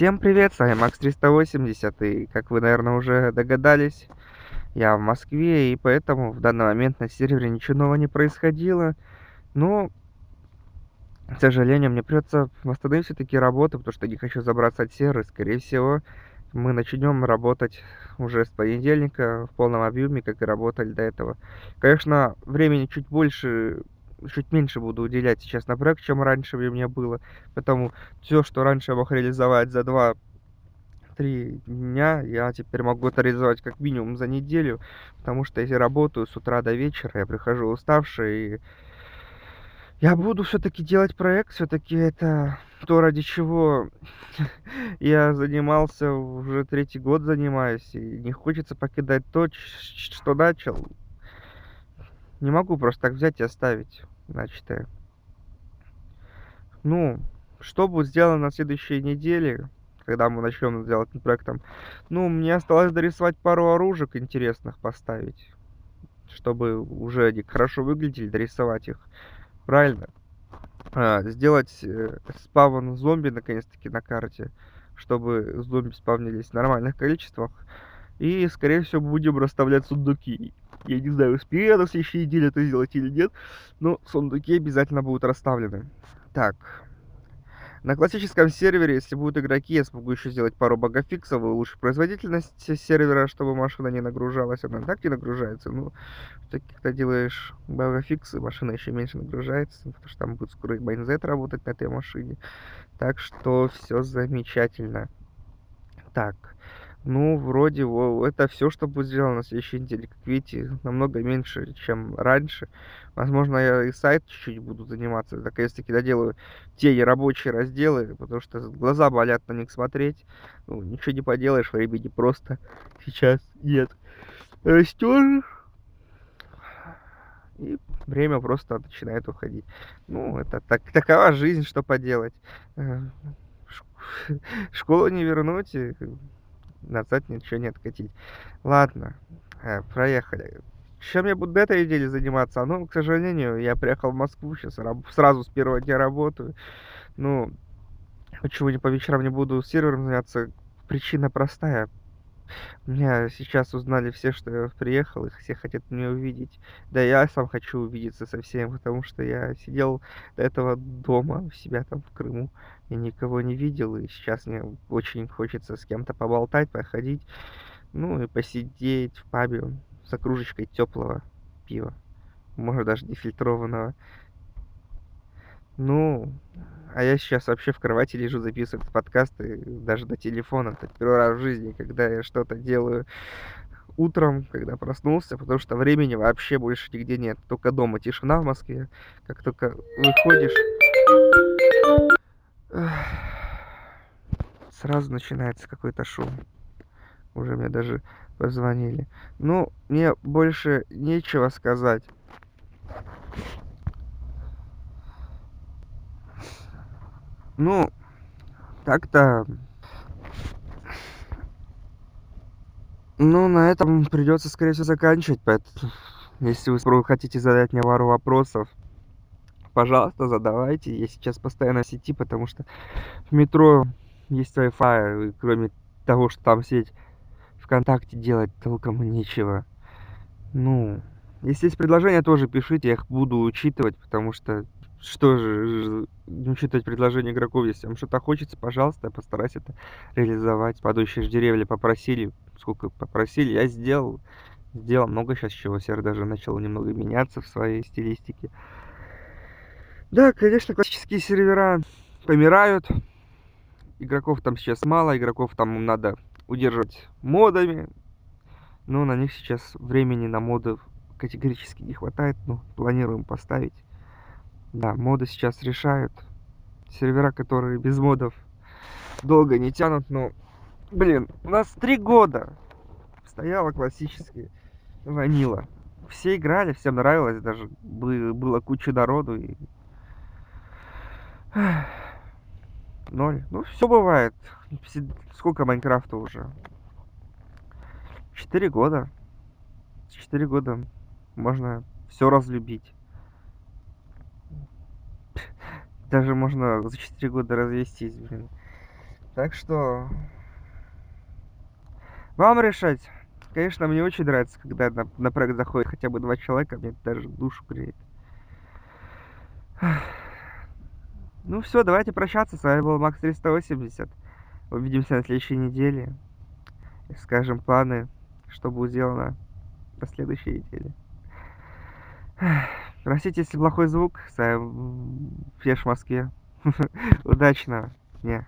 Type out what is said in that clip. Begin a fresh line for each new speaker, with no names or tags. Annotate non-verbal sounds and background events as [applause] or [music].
Всем привет, с вами Макс 380, и как вы, наверное, уже догадались, я в Москве, и поэтому в данный момент на сервере ничего нового не происходило. Но, к сожалению, мне придется восстановить все-таки работу, потому что не хочу забраться от сервера, скорее всего, мы начнем работать уже с понедельника в полном объеме, как и работали до этого. Конечно, времени чуть больше чуть меньше буду уделять сейчас на проект, чем раньше у меня было. Поэтому все, что раньше я мог реализовать за 2 3 дня, я теперь могу это реализовать как минимум за неделю, потому что если работаю с утра до вечера, я прихожу уставший, и я буду все-таки делать проект, все-таки это то, ради чего [laughs] я занимался, уже третий год занимаюсь, и не хочется покидать то, что начал. Не могу просто так взять и оставить начатое. Ну, что будет сделано на следующей неделе, когда мы начнем делать над проектом? Ну, мне осталось дорисовать пару оружек интересных поставить, чтобы уже они хорошо выглядели, дорисовать их. Правильно? А, сделать э, спавн зомби наконец-таки на карте, чтобы зомби спавнились в нормальных количествах. И, скорее всего, будем расставлять сундуки. Я не знаю, успею я на следующей неделе это сделать или нет, но сундуки обязательно будут расставлены. Так. На классическом сервере, если будут игроки, я смогу еще сделать пару багафиксов и улучшить производительность сервера, чтобы машина не нагружалась. Она так не нагружается. Ну, ты когда делаешь багафиксы, машина еще меньше нагружается, потому что там будет скоро майнзет работать на этой машине. Так что все замечательно. Так. Ну, вроде это все, что будет сделано на следующей неделе. Как видите, намного меньше, чем раньше. Возможно, я и сайт чуть-чуть буду заниматься. Наконец-таки доделаю те нерабочие разделы, потому что глаза болят на них смотреть. Ну, ничего не поделаешь, времени просто сейчас нет. Растешь, и время просто начинает уходить. Ну, это так, такова жизнь, что поделать. Э, [laughs] школу не вернуть, назад ничего не откатить. Ладно, э, проехали. Чем я буду этой неделе заниматься? Ну, к сожалению, я приехал в Москву, сейчас сразу с первого дня работаю. Ну, почему не по вечерам не буду сервером заняться? Причина простая. Меня сейчас узнали все, что я приехал, и все хотят меня увидеть. Да я сам хочу увидеться со всеми, потому что я сидел до этого дома у себя там в Крыму. Я никого не видел, и сейчас мне очень хочется с кем-то поболтать, походить. Ну и посидеть в пабе за кружечкой теплого пива. Может даже нефильтрованного. Ну, а я сейчас вообще в кровати лежу, записываю подкасты, даже до телефона. Это первый раз в жизни, когда я что-то делаю утром, когда проснулся, потому что времени вообще больше нигде нет. Только дома тишина в Москве. Как только выходишь, сразу начинается какой-то шум. Уже мне даже позвонили. Ну, мне больше нечего сказать. Ну, так-то... Ну, на этом придется, скорее всего, заканчивать, поэтому... Если вы хотите задать мне пару вопросов, пожалуйста, задавайте. Я сейчас постоянно в сети, потому что в метро есть Wi-Fi, и кроме того, что там сеть ВКонтакте делать толком нечего. Ну, если есть предложения, тоже пишите, я их буду учитывать, потому что что же, не учитывать предложения игроков, если вам что-то хочется, пожалуйста, постараюсь это реализовать. Падающие деревья попросили, сколько попросили, я сделал. Сделал много сейчас чего, сервер даже начал немного меняться в своей стилистике. Да, конечно, классические сервера помирают. Игроков там сейчас мало, игроков там надо удерживать модами. Но на них сейчас времени на модов категорически не хватает. Ну, планируем поставить. Да, моды сейчас решают. Сервера, которые без модов долго не тянут, но... Блин, у нас три года стояла классические ванила. Все играли, всем нравилось, даже было куча народу. И... [sighs] Ноль. Ну, все бывает. Сколько Майнкрафта уже? Четыре года. Четыре года можно все разлюбить. Даже можно за 4 года развестись, блин. Так что вам решать. Конечно, мне очень нравится, когда на, на проект заходит хотя бы два человека, мне даже душу греет. Ну все, давайте прощаться. С вами был Макс 380. Увидимся на следующей неделе. И скажем планы, что будет сделано на следующей неделе. Простите, если плохой звук. Феш в Москве. [laughs] Удачного дня.